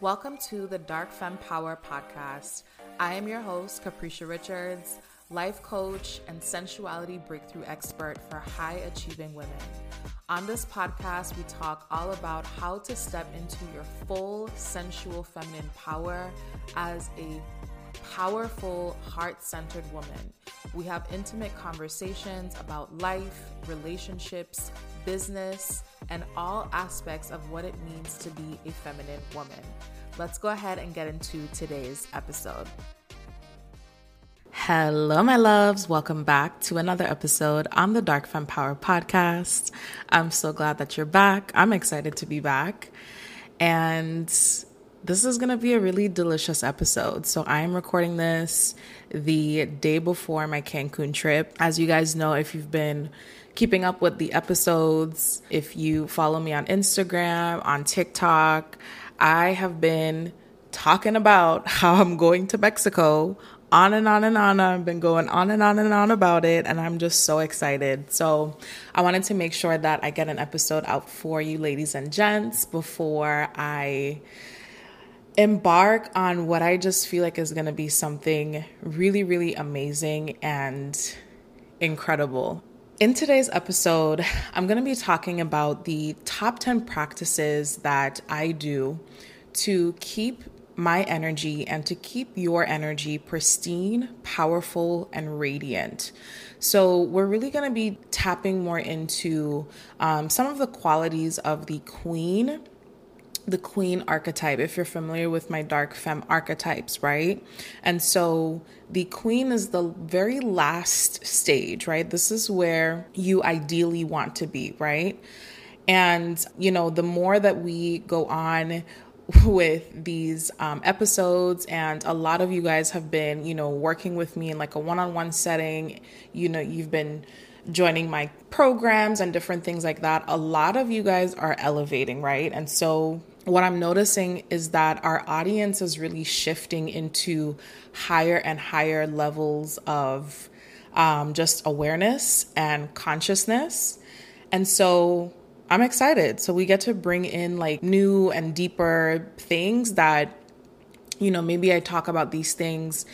Welcome to the Dark Femme Power podcast. I am your host, Caprisha Richards, life coach and sensuality breakthrough expert for high achieving women. On this podcast, we talk all about how to step into your full sensual feminine power as a powerful, heart centered woman. We have intimate conversations about life, relationships, business, and all aspects of what it means to be a feminine woman. Let's go ahead and get into today's episode. Hello, my loves. Welcome back to another episode on the Dark Femme Power podcast. I'm so glad that you're back. I'm excited to be back. And this is going to be a really delicious episode. So, I am recording this the day before my Cancun trip. As you guys know, if you've been keeping up with the episodes, if you follow me on Instagram, on TikTok, I have been talking about how I'm going to Mexico on and on and on. I've been going on and on and on about it, and I'm just so excited. So, I wanted to make sure that I get an episode out for you, ladies and gents, before I embark on what I just feel like is going to be something really, really amazing and incredible. In today's episode, I'm going to be talking about the top 10 practices that I do to keep my energy and to keep your energy pristine, powerful, and radiant. So, we're really going to be tapping more into um, some of the qualities of the queen the queen archetype, if you're familiar with my dark femme archetypes, right? And so the queen is the very last stage, right? This is where you ideally want to be, right? And, you know, the more that we go on with these um, episodes and a lot of you guys have been you know working with me in like a one-on-one setting you know you've been joining my programs and different things like that a lot of you guys are elevating right and so what I'm noticing is that our audience is really shifting into higher and higher levels of um, just awareness and consciousness. And so I'm excited. So we get to bring in like new and deeper things that, you know, maybe I talk about these things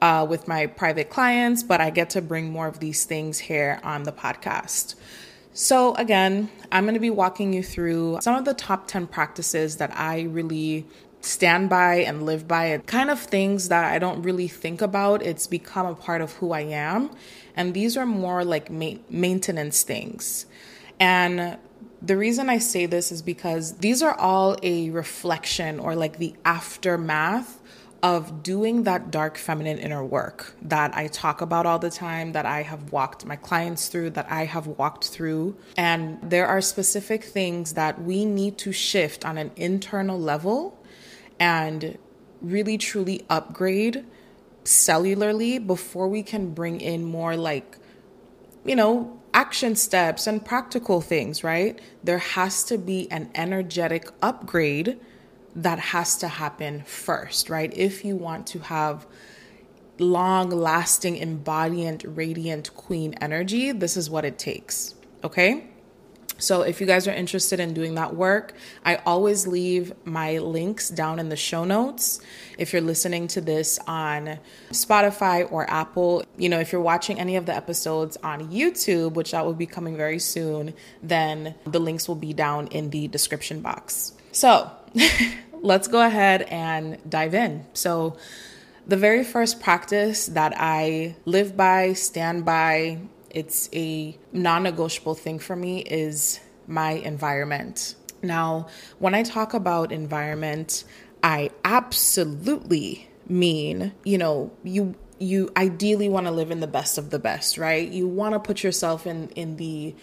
uh, with my private clients, but I get to bring more of these things here on the podcast. So, again, I'm going to be walking you through some of the top 10 practices that I really stand by and live by. Kind of things that I don't really think about. It's become a part of who I am. And these are more like ma- maintenance things. And the reason I say this is because these are all a reflection or like the aftermath of doing that dark feminine inner work that I talk about all the time, that I have walked my clients through, that I have walked through. And there are specific things that we need to shift on an internal level and really truly upgrade cellularly before we can bring in more like, you know, action steps and practical things, right? There has to be an energetic upgrade that has to happen first, right? If you want to have long lasting, embodiment, radiant queen energy, this is what it takes, okay? So, if you guys are interested in doing that work, I always leave my links down in the show notes. If you're listening to this on Spotify or Apple, you know, if you're watching any of the episodes on YouTube, which that will be coming very soon, then the links will be down in the description box. So, let's go ahead and dive in. So, the very first practice that I live by, stand by, it's a non negotiable thing for me is my environment. Now, when I talk about environment, I absolutely mean, you know, you you ideally want to live in the best of the best, right? You want to put yourself in in the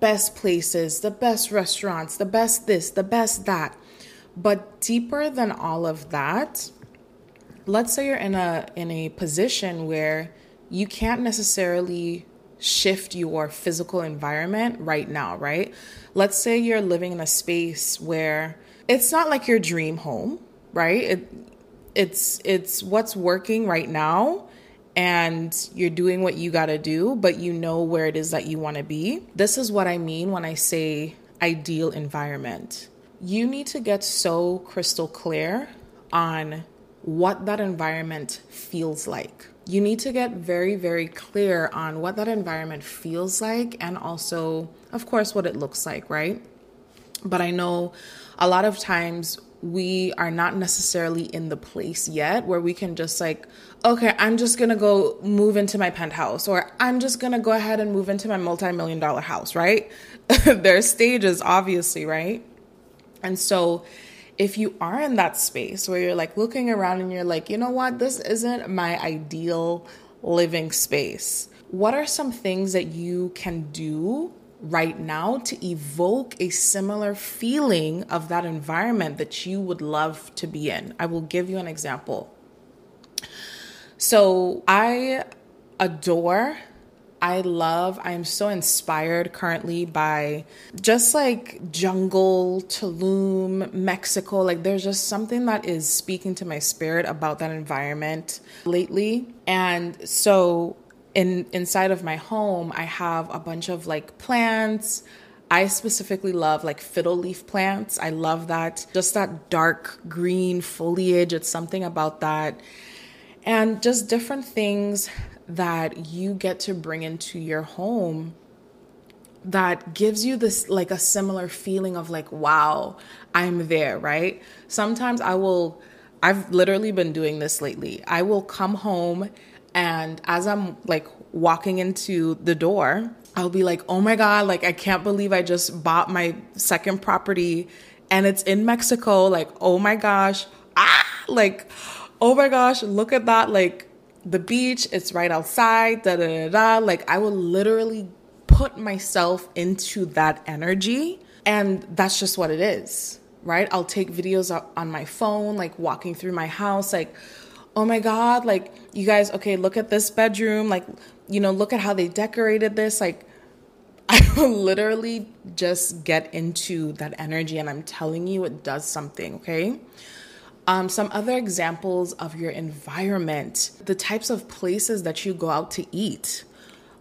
best places, the best restaurants, the best this, the best that. But deeper than all of that, let's say you're in a in a position where you can't necessarily shift your physical environment right now, right? Let's say you're living in a space where it's not like your dream home, right? It, it's it's what's working right now and you're doing what you got to do, but you know where it is that you want to be. This is what I mean when I say ideal environment you need to get so crystal clear on what that environment feels like. You need to get very, very clear on what that environment feels like and also, of course, what it looks like, right? But I know a lot of times we are not necessarily in the place yet where we can just like, okay, I'm just gonna go move into my penthouse, or I'm just gonna go ahead and move into my multi million dollar house, right? there are stages, obviously, right? And so, if you are in that space where you're like looking around and you're like, you know what, this isn't my ideal living space, what are some things that you can do right now to evoke a similar feeling of that environment that you would love to be in. I will give you an example. So, I adore I love, I am so inspired currently by just like jungle, Tulum, Mexico. Like there's just something that is speaking to my spirit about that environment lately. And so in inside of my home, I have a bunch of like plants. I specifically love like fiddle leaf plants. I love that. Just that dark green foliage. It's something about that. And just different things that you get to bring into your home that gives you this like a similar feeling of like, wow, I'm there, right? Sometimes I will, I've literally been doing this lately. I will come home and as I'm like walking into the door, I'll be like, oh my God, like I can't believe I just bought my second property and it's in Mexico. Like, oh my gosh, ah, like, oh my gosh, look at that. Like the beach, it's right outside, da da da da. Like, I will literally put myself into that energy. And that's just what it is, right? I'll take videos on my phone, like walking through my house, like, oh my God, like, you guys, okay, look at this bedroom. Like, you know, look at how they decorated this. Like, I will literally just get into that energy, and I'm telling you, it does something, okay? Um, some other examples of your environment, the types of places that you go out to eat.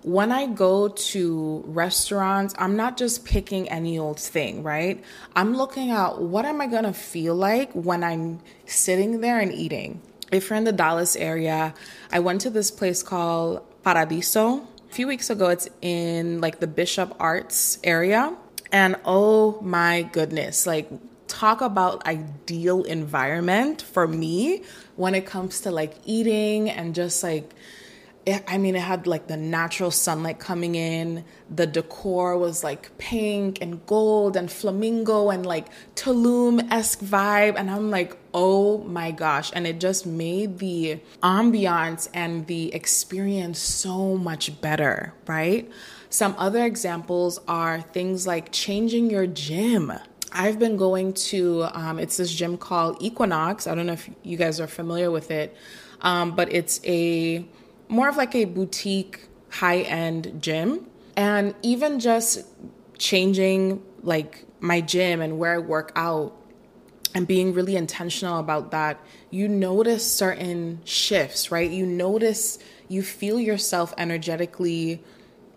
When I go to restaurants, I'm not just picking any old thing, right? I'm looking at what am I gonna feel like when I'm sitting there and eating if you're in the Dallas area, I went to this place called Paradiso. A few weeks ago, it's in like the Bishop Arts area. And oh my goodness, like talk about ideal environment for me when it comes to like eating and just like eh, I mean, it had like the natural sunlight coming in. The decor was like pink and gold and flamingo and like Tulum esque vibe. And I'm like, oh my gosh. And it just made the ambiance and the experience so much better, right? Some other examples are things like changing your gym. I've been going to, um, it's this gym called Equinox. I don't know if you guys are familiar with it, um, but it's a more of like a boutique high end gym. And even just changing like my gym and where I work out and being really intentional about that, you notice certain shifts, right? You notice, you feel yourself energetically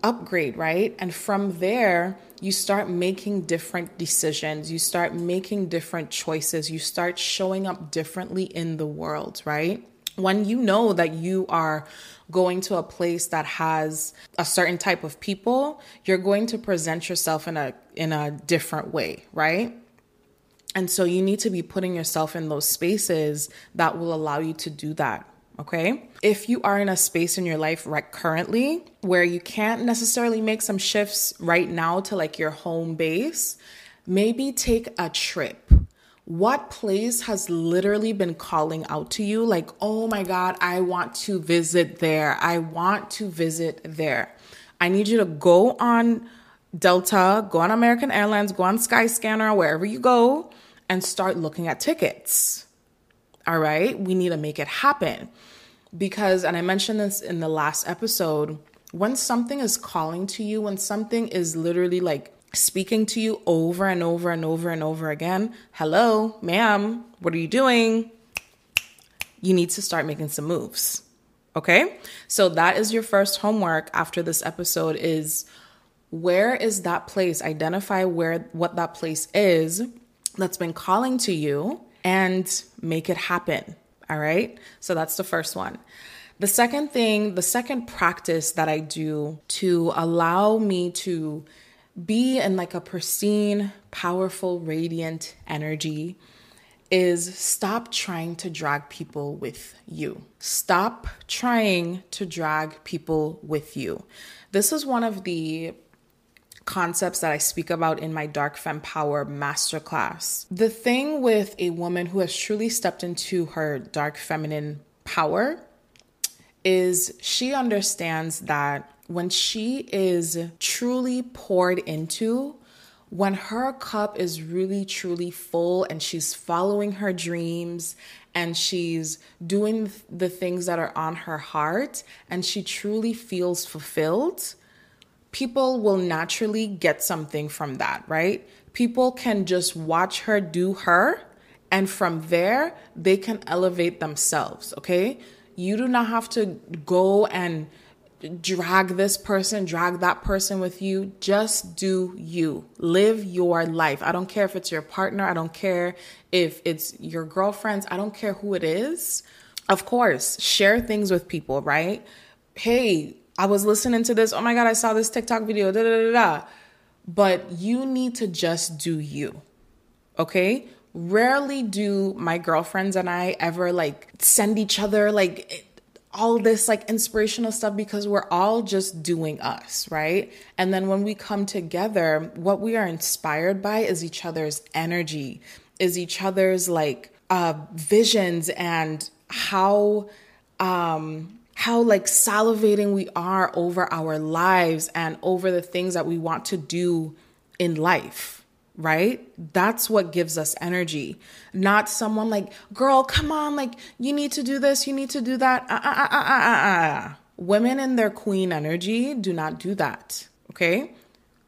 upgrade, right? And from there, you start making different decisions. You start making different choices. You start showing up differently in the world, right? When you know that you are going to a place that has a certain type of people, you're going to present yourself in a in a different way, right? And so you need to be putting yourself in those spaces that will allow you to do that. Okay. If you are in a space in your life right currently where you can't necessarily make some shifts right now to like your home base, maybe take a trip what place has literally been calling out to you like, oh my God, I want to visit there. I want to visit there. I need you to go on Delta, go on American Airlines, go on Skyscanner, wherever you go, and start looking at tickets. All right, we need to make it happen. Because, and I mentioned this in the last episode, when something is calling to you, when something is literally like speaking to you over and over and over and over again. Hello, ma'am, what are you doing? You need to start making some moves. Okay? So that is your first homework after this episode is where is that place? Identify where what that place is that's been calling to you and make it happen. All right. So that's the first one. The second thing, the second practice that I do to allow me to be in like a pristine, powerful, radiant energy is stop trying to drag people with you. Stop trying to drag people with you. This is one of the concepts that I speak about in my Dark Femme Power masterclass. The thing with a woman who has truly stepped into her dark feminine power is she understands that when she is truly poured into, when her cup is really truly full and she's following her dreams and she's doing the things that are on her heart and she truly feels fulfilled, people will naturally get something from that, right? People can just watch her do her and from there they can elevate themselves, okay? You do not have to go and drag this person, drag that person with you. Just do you. Live your life. I don't care if it's your partner, I don't care if it's your girlfriends, I don't care who it is. Of course, share things with people, right? Hey, I was listening to this. Oh my God, I saw this TikTok video. Da, da, da, da. But you need to just do you. Okay? Rarely do my girlfriends and I ever like send each other like all this like inspirational stuff because we're all just doing us, right? And then when we come together, what we are inspired by is each other's energy, is each other's like uh visions and how um how like salivating we are over our lives and over the things that we want to do in life right? That's what gives us energy. Not someone like, girl, come on, like, you need to do this, you need to do that. Uh, uh, uh, uh, uh, uh. Women in their queen energy do not do that, okay?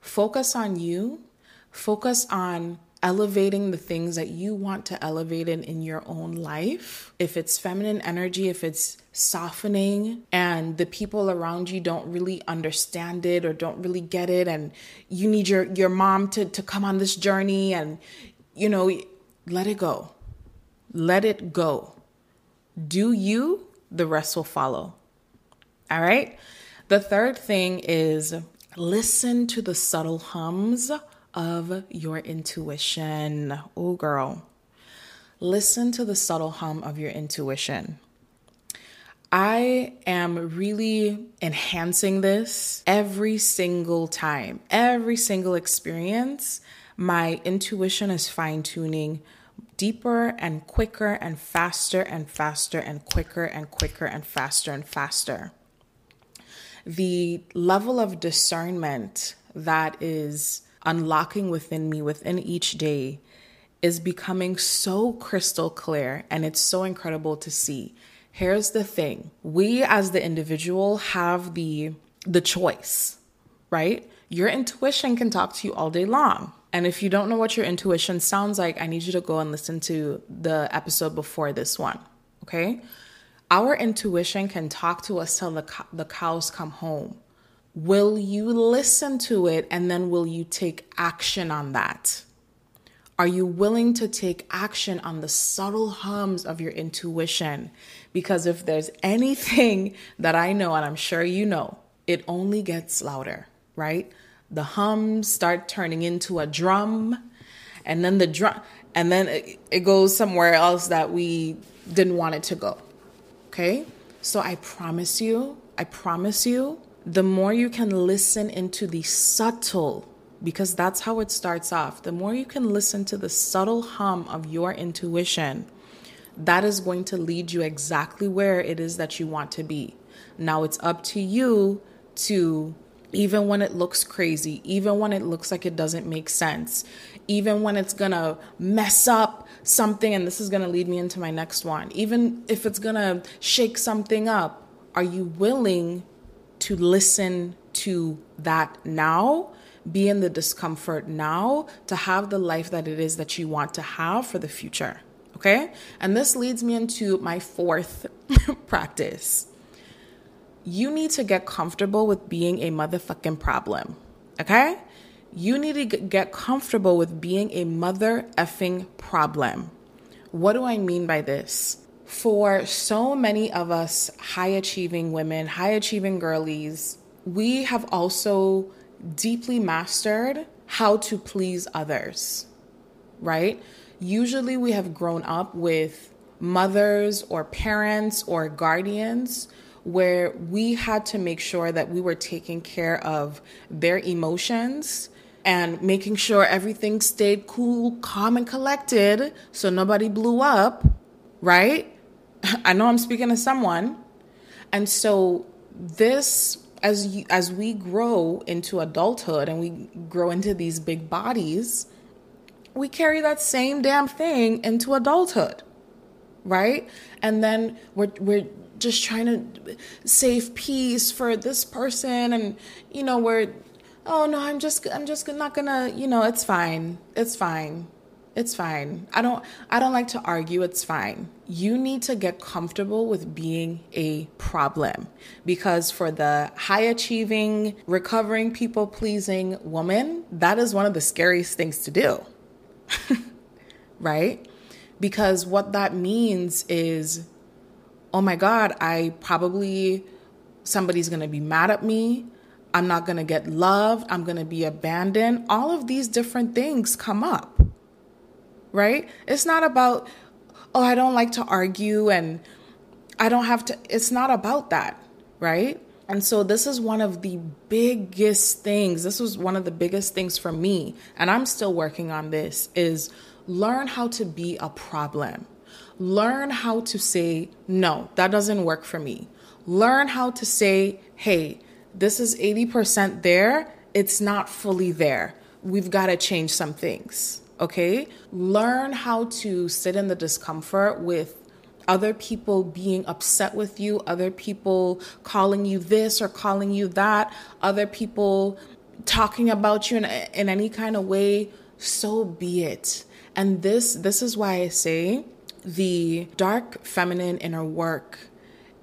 Focus on you, focus on elevating the things that you want to elevate in in your own life. If it's feminine energy, if it's softening and the people around you don't really understand it or don't really get it and you need your your mom to to come on this journey and you know, let it go. Let it go. Do you, the rest will follow. All right? The third thing is listen to the subtle hums of your intuition. Oh, girl. Listen to the subtle hum of your intuition. I am really enhancing this every single time, every single experience. My intuition is fine tuning deeper and quicker and faster and faster and quicker and quicker and faster and faster. The level of discernment that is unlocking within me within each day is becoming so crystal clear and it's so incredible to see. Here's the thing. We as the individual have the the choice, right? Your intuition can talk to you all day long. And if you don't know what your intuition sounds like, I need you to go and listen to the episode before this one, okay? Our intuition can talk to us till the, the cows come home. Will you listen to it and then will you take action on that? Are you willing to take action on the subtle hums of your intuition? Because if there's anything that I know, and I'm sure you know, it only gets louder, right? The hums start turning into a drum, and then the drum, and then it, goes somewhere else that we didn't want it to go. Okay? So I promise you, I promise you, the more you can listen into the subtle, because that's how it starts off, the more you can listen to the subtle hum of your intuition, that is going to lead you exactly where it is that you want to be. Now it's up to you to, even when it looks crazy, even when it looks like it doesn't make sense, even when it's gonna mess up something, and this is gonna lead me into my next one, even if it's gonna shake something up, are you willing to listen to that now, be in the discomfort now, to have the life that it is that you want to have for the future. Okay? And this leads me into my fourth practice. You need to get comfortable with being a motherfucking problem. Okay? You need to get comfortable with being a mother effing problem. What do I mean by this? For so many of us high achieving women, high achieving girlies, we have also deeply mastered how to please others, right? Usually we have grown up with mothers or parents or guardians where we had to make sure that we were taking care of their emotions and making sure everything stayed cool, calm, and collected so nobody blew up, right? I know I'm speaking to someone. And so this as you, as we grow into adulthood and we grow into these big bodies, we carry that same damn thing into adulthood. Right? And then we're we're just trying to save peace for this person and you know we're oh no i'm just i'm just not gonna you know it's fine it's fine it's fine. I don't i don't like to argue. It's fine. You need to get comfortable with being a problem because for the high achieving recovering people pleasing woman that is one of the scariest things to do. Right? Because what that means is oh my god i probably somebody's going to be mad at me. I'm not going to get loved. I'm going to be abandoned. All of these different things come up, right? It's not about, oh, I don't like to argue and I don't have to, it's not about that, right? And so this is one of the biggest things. This was one of the biggest things for me, and I'm still working on this is learn how to be a problem. Learn how to say, no, that doesn't work for me. Learn how to say, hey, this is 80% there, it's not fully there. We've got to change some things. Okay? Learn how to sit in the discomfort with other people being upset with you, other people calling you this or calling you that, other people talking about you in, in any kind of way, so be it. And this this is why I say the dark feminine inner work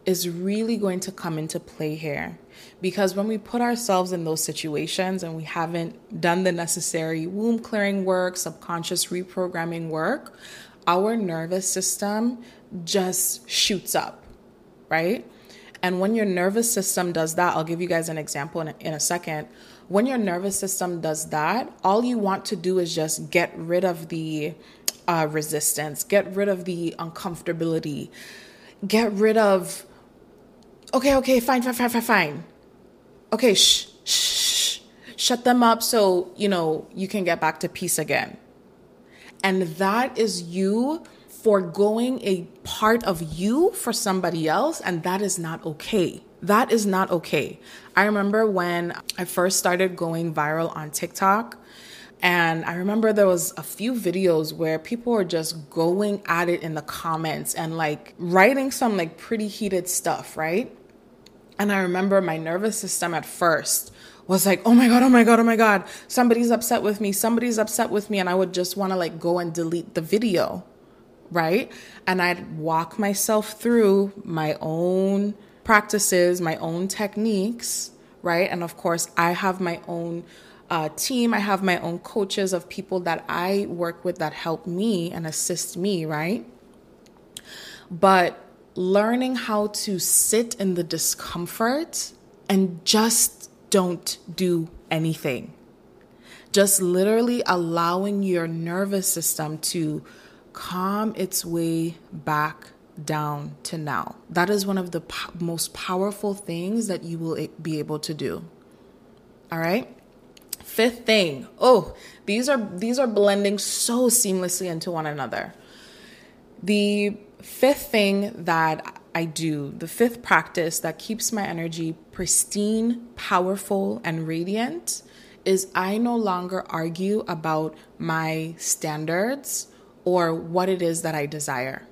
is really going to come into play here because when we put ourselves in those situations and we haven't done the necessary womb clearing work, subconscious reprogramming work, our nervous system just shoots up, right? And when your nervous system does that, I'll give you guys an example in a, in a second. When your nervous system does that, all you want to do is just get rid of the uh, resistance, get rid of the uncomfortability, get rid of, okay, okay, fine, fine, fine, fine, fine okay, shh, shh, shut them up so, you know, you can get back to peace again. And that is you foregoing a part of you for somebody else, and that is not okay. That is not okay. I remember when I first started going viral on TikTok, and I remember there was a few videos where people were just going at it in the comments and like writing some like pretty heated stuff, right? And I remember my nervous system at first was like, oh my God, oh my God, oh my God, somebody's upset with me, somebody's upset with me. And I would just want to like go and delete the video, right? And I'd walk myself through my own practices, my own techniques, right? And of course, I have my own uh, team, I have my own coaches of people that I work with that help me and assist me, right? But learning how to sit in the discomfort and just don't do anything. Just literally allowing your nervous system to calm its way back down to now. That is one of the po- most powerful things that you will be able to do. All right? Fifth thing. Oh, these are these are blending so seamlessly into one another. The fifth thing that I do, the fifth practice that keeps my energy pristine, powerful, and radiant is I no longer argue about my standards or what it is that I desire.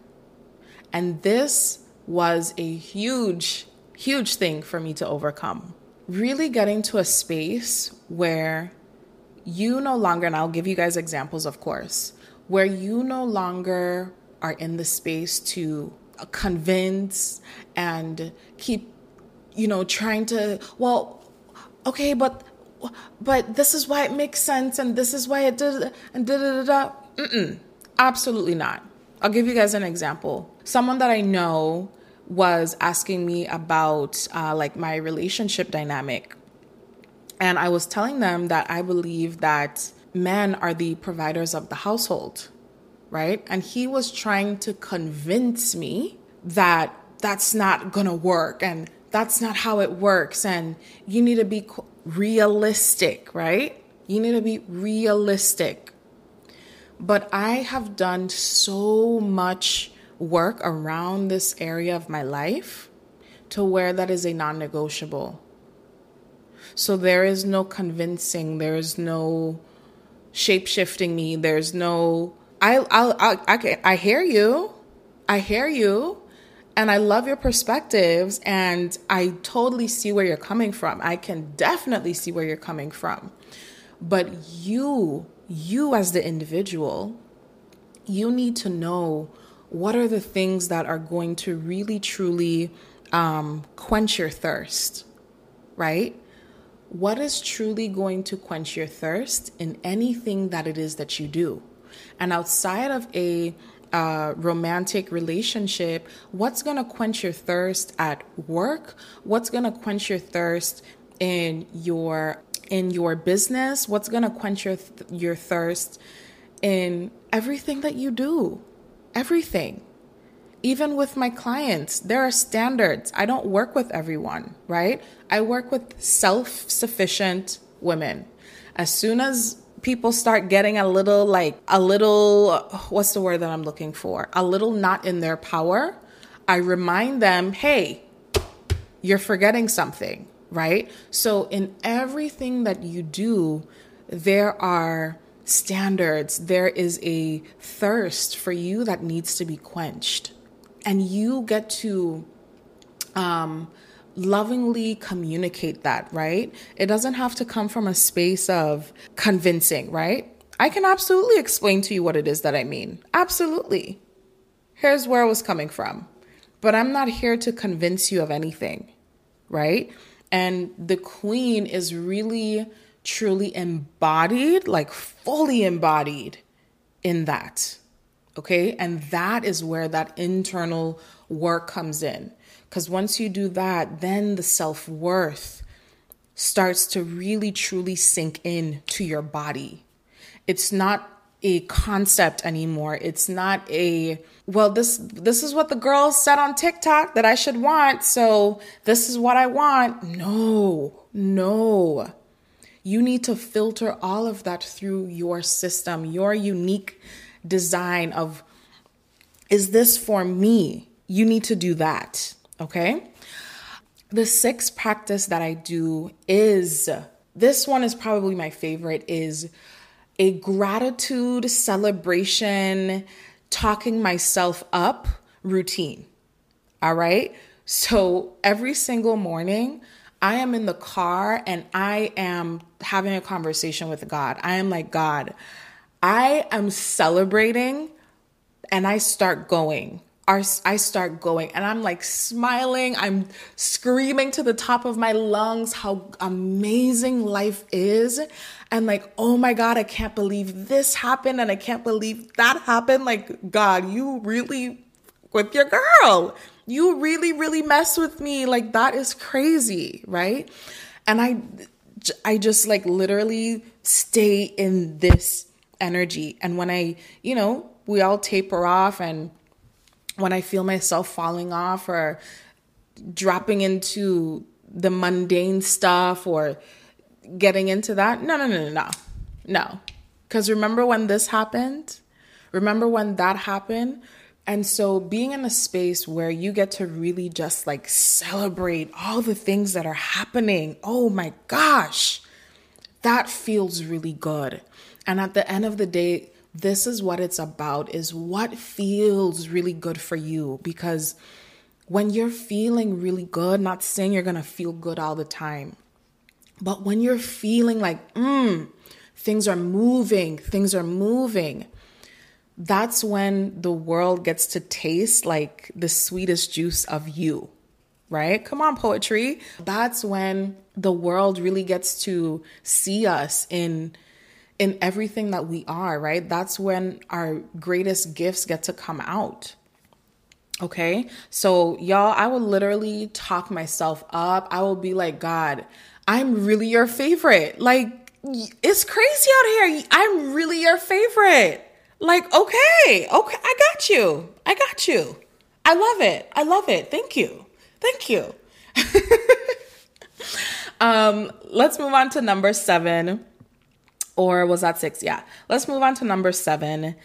And this was a huge, huge thing for me to overcome. Really getting to a space where you no longer, and I'll give you guys examples, of course, where you no longer are in the space to convince and keep, you know, trying to, well, okay, but but this is why it makes sense and this is why it did and da da da da. Absolutely not. I'll give you guys an example. Someone that I know was asking me about uh, like my relationship dynamic. And I was telling them that I believe that men are the providers of the household, right? And he was trying to convince me that that's not gonna work and that's not how it works. And you need to be realistic, right? You need to be realistic. But I have done so much work around this area of my life to where that is a non negotiable. So there is no convincing, there is no shape shifting me, there's no. I, I, I, I, I hear you. I hear you. And I love your perspectives. And I totally see where you're coming from. I can definitely see where you're coming from. But you, you as the individual, you need to know what are the things that are going to really truly um, quench your thirst, right? What is truly going to quench your thirst in anything that it is that you do? And outside of a uh, romantic relationship, what's going to quench your thirst at work? What's going to quench your thirst in your in your business? What's going to quench your th- your thirst in everything that you do? everything. Even with my clients, there are standards. I don't work with everyone, right? I work with self sufficient women. As soon as people start getting a little like a little what's the word that I'm looking for? A little not in their power, I remind them, "Hey, you're forgetting something." Right? So in everything that you do, there are standards, there is a thirst for you that needs to be quenched. And you get to um, lovingly communicate that, right? It doesn't have to come from a space of convincing, right? I can absolutely explain to you what it is that I mean. Absolutely. Here's where I was coming from. But I'm not here to convince you of anything, right? And the queen is really truly embodied, like fully embodied in that. Okay. And that is where that internal work comes in. Because once you do that, then the self worth starts to really truly sink in to your body. It's not a concept anymore. It's not a well this this is what the girls said on TikTok that I should want, so this is what I want. No. No. You need to filter all of that through your system, your unique design of is this for me? You need to do that, okay? The sixth practice that I do is this one is probably my favorite is a gratitude celebration talking myself up routine. All right? So every single morning I am in the car and I am having a conversation with God. I am like, God, I am celebrating and I start going. I start going and I'm like smiling. I'm screaming to the top of my lungs how amazing life is. And like, oh my God, I can't believe this happened and I can't believe that happened. Like, God, you really with your girl you really really mess with me like that is crazy right and i i just like literally stay in this energy and when i you know we all taper off and when i feel myself falling off or dropping into the mundane stuff or getting into that no no no no no. No. Because remember when this happened? Remember when that happened? And so being in a space where you get to really just like celebrate all the things that are happening, oh my gosh, that feels really good. And at the end of the day, this is what it's about is what feels really good for you because when you're feeling really good, not saying you're going to feel good all the time, but when you're feeling like, mm, things are moving, things are moving, that's when the world gets to taste like the sweetest juice of you, right? Come on, poetry. That's when the world really gets to see us in in everything that we are, right? That's when our greatest gifts get to come out. Okay? So, y'all, I will literally talk myself up. I will be like, God, I'm really your favorite. Like, it's crazy out here. I'm really your favorite. Like, okay, okay, I got you. I got you. I love it. I love it. Thank you. Thank you. um, let's move on to number seven. Or was that six? Yeah. Let's move on to number seven.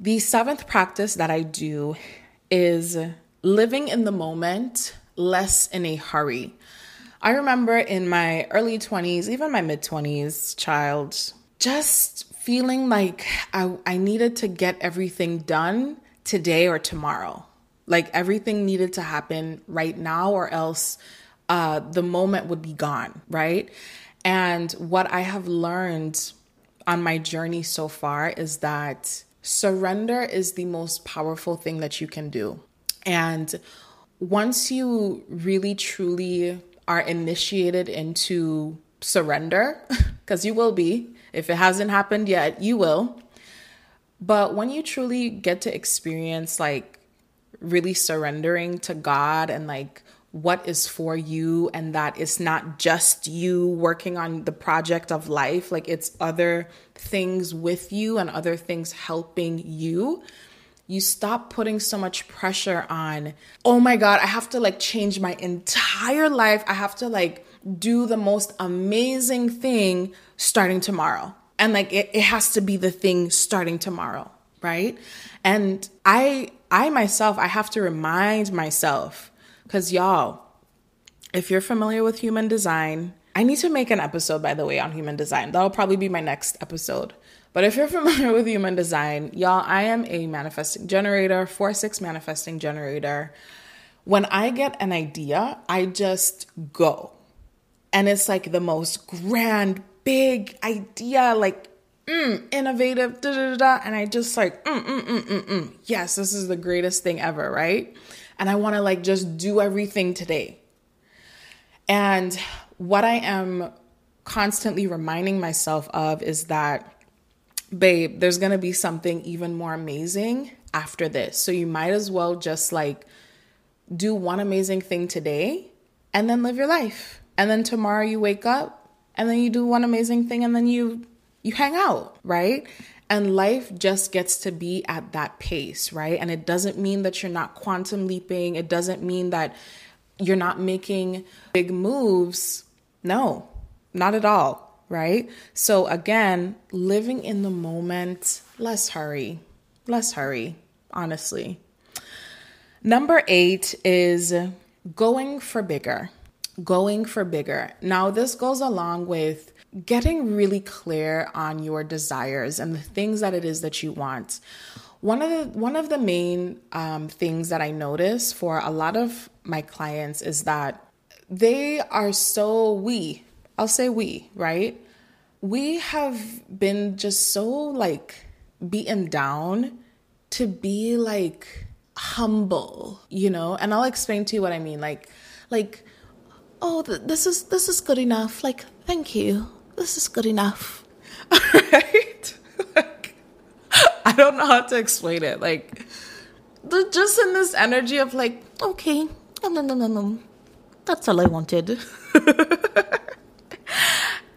The seventh practice that I do is living in the moment, less in a hurry. I remember in my early 20s, even my mid 20s, child, just feeling like I, I needed to get everything done today or tomorrow. Like everything needed to happen right now, or else uh, the moment would be gone, right? And what I have learned on my journey so far is that surrender is the most powerful thing that you can do. And once you really truly are initiated into surrender, because you will be, if it hasn't happened yet, you will. But when you truly get to experience like really surrendering to God and like what is for you and that it's not just you working on the project of life, like it's other things with you and other things helping you you stop putting so much pressure on, oh my God, I have to like change my entire life. I have to like do the most amazing thing starting tomorrow. And like it, it has to be the thing starting tomorrow, right? And I I myself, I have to remind myself, because y'all, if you're familiar with human design, I need to make an episode, by the way, on human design. That'll probably be my next episode. But if you're familiar with human design, y'all, I am a manifesting generator, 4 6 manifesting generator. When I get an idea, I just go. And it's like the most grand, big idea, like mm, innovative, da da da. And I just like, mm, mm, mm, mm, mm. yes, this is the greatest thing ever, right? And I wanna like just do everything today. And what I am constantly reminding myself of is that babe, there's gonna be something even more amazing after this. So you might as well just like do one amazing thing today and then live your life. And then tomorrow you wake up and then you do one amazing thing and then you you hang out, right? And life just gets to be at that pace, right? And it doesn't mean that you're not quantum leaping. It doesn't mean that you're not making big moves. No, not at all right? So again, living in the moment, less hurry, less hurry, honestly. Number eight is going for bigger. Going for bigger. Now, this goes along with getting really clear on your desires and the things that it is that you want. One of the one of the main um, things that I notice for a lot of my clients is that they are so we I'll say we, right? We have been just so like beaten down to be like humble, you know? And I'll explain to you what I mean. Like, like, oh, th- this is this is good enough. Like, thank you. This is good enough. right? like, I don't know how to explain it. Like, just in this energy of like, okay, no, no, no, no, no. That's all I wanted.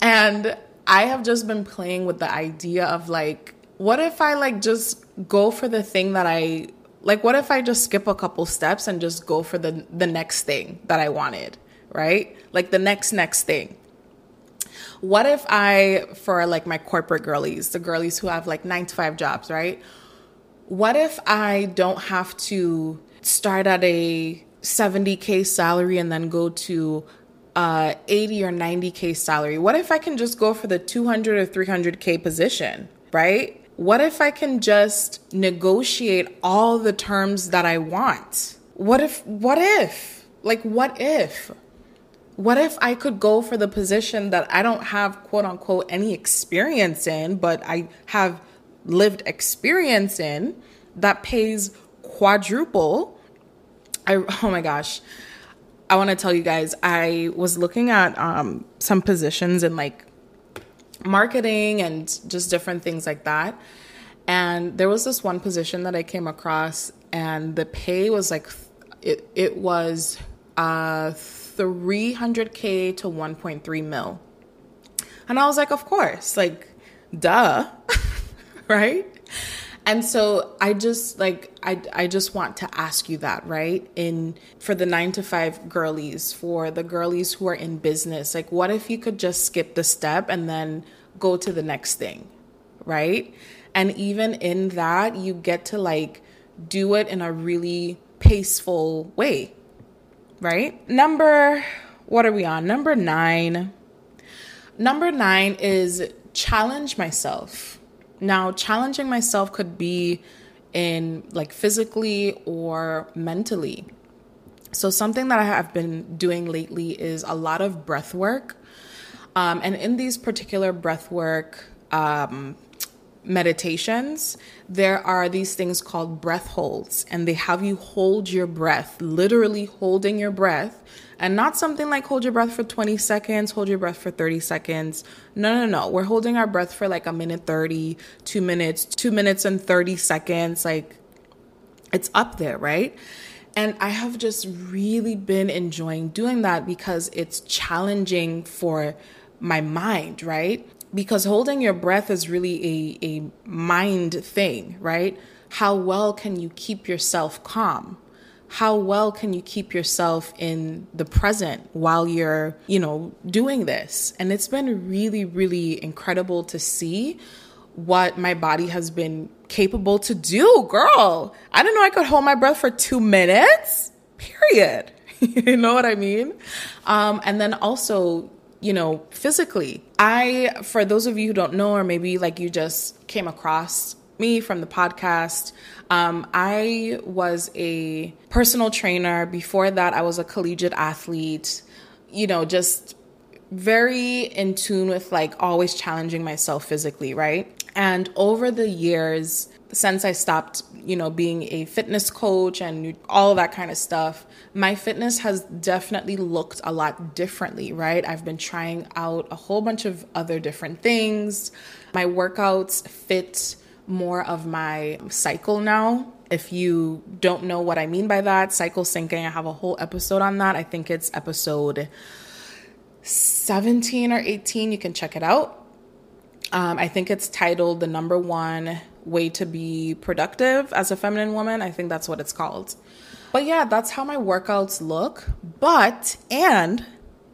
and I have just been playing with the idea of like, what if I like just go for the thing that I like what if I just skip a couple steps and just go for the the next thing that I wanted, right? Like the next next thing. What if I for like my corporate girlies, the girlies who have like 9 to 5 jobs, right? What if I don't have to start at a 70k salary and then go to uh, 80 or 90k salary? What if I can just go for the 200 or 300k position, right? What if I can just negotiate all the terms that I want? What if, what if? Like, what if? What if I could go for the position that I don't have, quote unquote, any experience in, but I have lived experience in that pays quadruple? I, oh my gosh. I want to tell you guys, I was looking at um, some positions in like marketing and just different things like that. And there was this one position that I came across, and the pay was like, it, it was uh, 300K to 1.3 mil. And I was like, of course, like, duh, right? And so I just like I I just want to ask you that, right? In for the 9 to 5 girlies, for the girlies who are in business, like what if you could just skip the step and then go to the next thing, right? And even in that, you get to like do it in a really paceful way, right? Number what are we on? Number 9. Number 9 is challenge myself now, challenging myself could be in like physically or mentally. So, something that I have been doing lately is a lot of breath work. Um, and in these particular breath work um, meditations, there are these things called breath holds, and they have you hold your breath, literally holding your breath and not something like hold your breath for 20 seconds, hold your breath for 30 seconds. No, no, no. We're holding our breath for like a minute 30, two minutes, two minutes and 30 seconds. Like it's up there, right? And I have just really been enjoying doing that because it's challenging for my mind, right? Because holding your breath is really a, a mind thing, right? How well can you keep yourself calm? how well can you keep yourself in the present while you're, you know, doing this? And it's been really, really incredible to see what my body has been capable to do. Girl, I didn't know I could hold my breath for two minutes, period. you know what I mean? Um, and then also, you know, physically. I, for those of you who don't know, or maybe like you just came across me from the podcast. Um, I was a personal trainer. Before that, I was a collegiate athlete, you know, just very in tune with like always challenging myself physically, right? And over the years, since I stopped, you know, being a fitness coach and all that kind of stuff, my fitness has definitely looked a lot differently, right? I've been trying out a whole bunch of other different things. My workouts fit more of my cycle now. If you don't know what I mean by that, cycle syncing, I have a whole episode on that. I think it's episode 17 or 18. You can check it out. Um, I think it's titled The Number One Way to Be Productive as a Feminine Woman. I think that's what it's called. But yeah, that's how my workouts look. But, and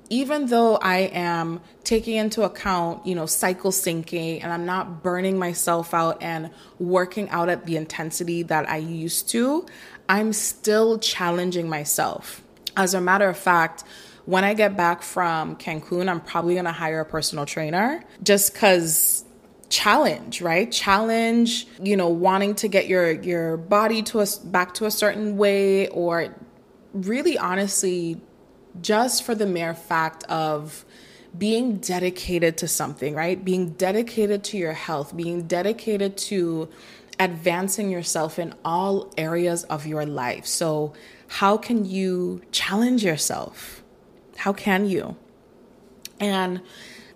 even though I am taking into account, you know, cycle syncing and I'm not burning myself out and working out at the intensity that I used to, I'm still challenging myself. As a matter of fact, when I get back from Cancun, I'm probably to hire a personal trainer just cuz challenge, right? Challenge, you know, wanting to get your your body to a back to a certain way or really honestly just for the mere fact of being dedicated to something, right? Being dedicated to your health, being dedicated to advancing yourself in all areas of your life. So, how can you challenge yourself? How can you? And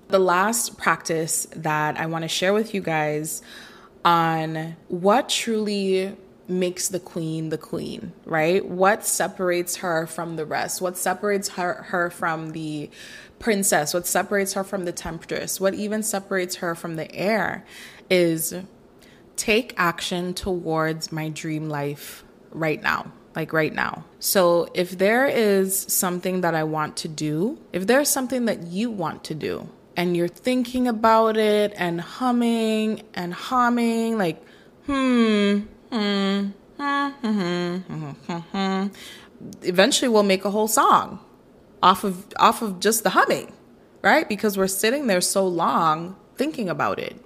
the last practice that I want to share with you guys on what truly makes the queen the queen, right? What separates her from the rest? What separates her, her from the princess? What separates her from the temptress? What even separates her from the heir is take action towards my dream life right now. Like right now. So, if there is something that I want to do, if there's something that you want to do, and you're thinking about it and humming and humming, like, hmm, Hmm. Hmm hmm hmm hmm. Eventually, we'll make a whole song off of off of just the humming, right? Because we're sitting there so long thinking about it.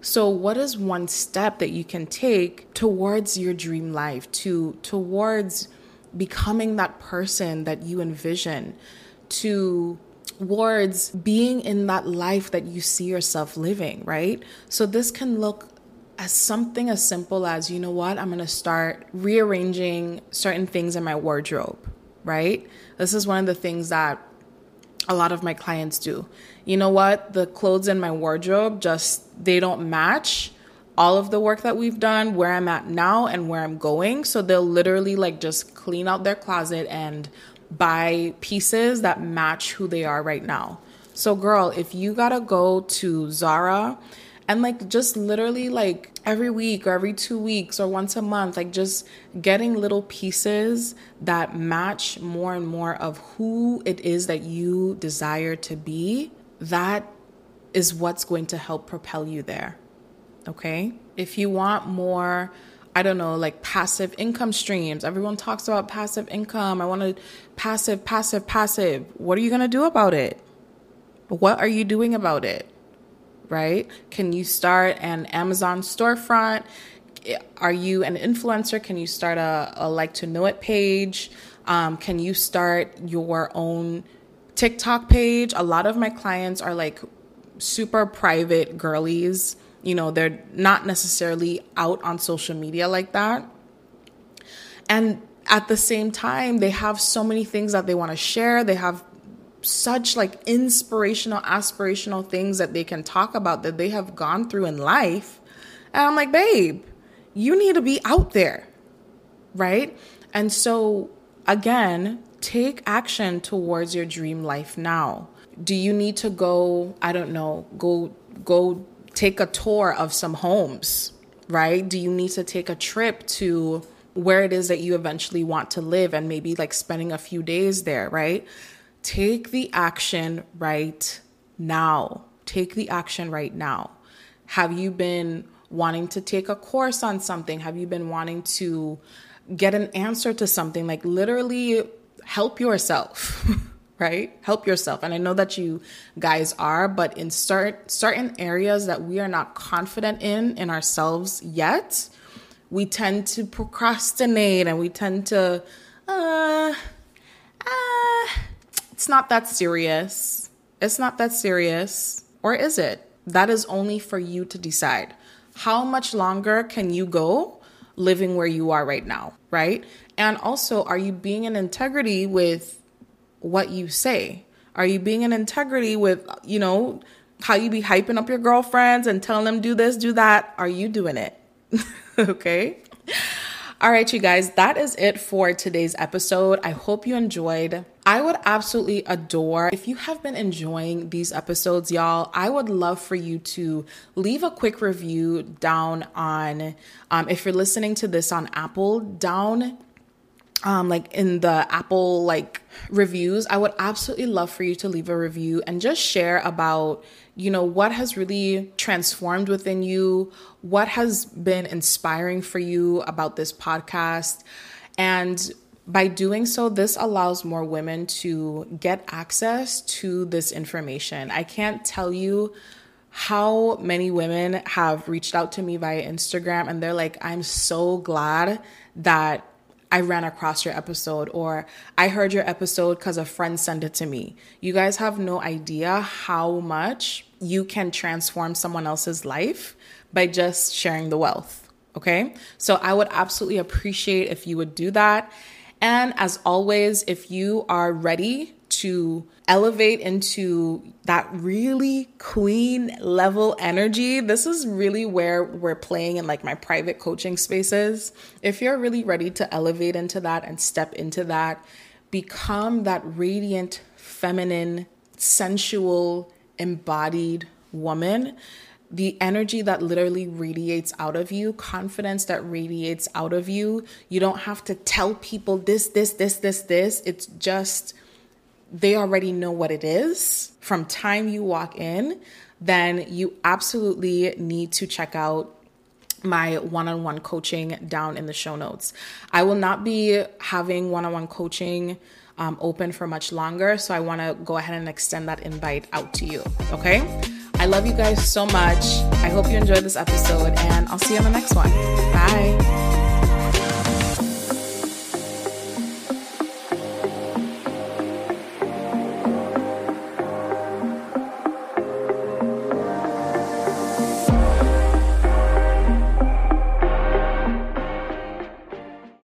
So, what is one step that you can take towards your dream life, to towards becoming that person that you envision, to towards being in that life that you see yourself living, right? So, this can look as something as simple as, you know what, I'm going to start rearranging certain things in my wardrobe, right? This is one of the things that a lot of my clients do. You know what? The clothes in my wardrobe just they don't match all of the work that we've done, where I'm at now and where I'm going. So they'll literally like just clean out their closet and buy pieces that match who they are right now. So girl, if you got to go to Zara and like just literally like every week or every two weeks or once a month like just getting little pieces that match more and more of who it is that you desire to be that is what's going to help propel you there okay if you want more I don't know, like passive income streams. Everyone talks about passive income. I want to passive, passive, passive. What are you going to do about it? What are you doing about it? right? Can you start an Amazon storefront? Are you an influencer? Can you start a, a like to know it page? Um, can you start your own TikTok page? A lot of my clients are like super private girlies. You know, they're not necessarily out on social media like that. And at the same time, they have so many things that they want to share. They have such like inspirational, aspirational things that they can talk about that they have gone through in life. And I'm like, babe, you need to be out there. Right. And so, again, take action towards your dream life now. Do you need to go, I don't know, go, go take a tour of some homes, right? Do you need to take a trip to where it is that you eventually want to live and maybe like spending a few days there, right? Take the action right now. Take the action right now. Have you been wanting to take a course on something? Have you been wanting to get an answer to something? Like literally help yourself. right? Help yourself. And I know that you guys are, but in start, certain areas that we are not confident in in ourselves yet, we tend to procrastinate and we tend to uh uh it's not that serious. It's not that serious. Or is it? That is only for you to decide. How much longer can you go living where you are right now, right? And also, are you being in integrity with what you say? Are you being in integrity with, you know, how you be hyping up your girlfriends and telling them do this, do that? Are you doing it? okay. All right, you guys, that is it for today's episode. I hope you enjoyed. I would absolutely adore if you have been enjoying these episodes, y'all. I would love for you to leave a quick review down on, um, if you're listening to this on Apple, down um, like in the Apple like reviews, I would absolutely love for you to leave a review and just share about, you know, what has really transformed within you, what has been inspiring for you about this podcast. And by doing so, this allows more women to get access to this information. I can't tell you how many women have reached out to me via Instagram and they're like, I'm so glad that I ran across your episode or I heard your episode because a friend sent it to me. You guys have no idea how much you can transform someone else's life by just sharing the wealth. Okay. So I would absolutely appreciate if you would do that. And as always, if you are ready to elevate into that really queen level energy, this is really where we're playing in like my private coaching spaces. If you're really ready to elevate into that and step into that, become that radiant, feminine, sensual, embodied woman the energy that literally radiates out of you, confidence that radiates out of you. You don't have to tell people this, this, this, this, this. It's just they already know what it is from time you walk in, then you absolutely need to check out my one on one coaching down in the show notes. I will not be having one on one coaching um, open for much longer, so I want to go ahead and extend that invite out to you. Okay? I love you guys so much. I hope you enjoyed this episode, and I'll see you on the next one. Bye.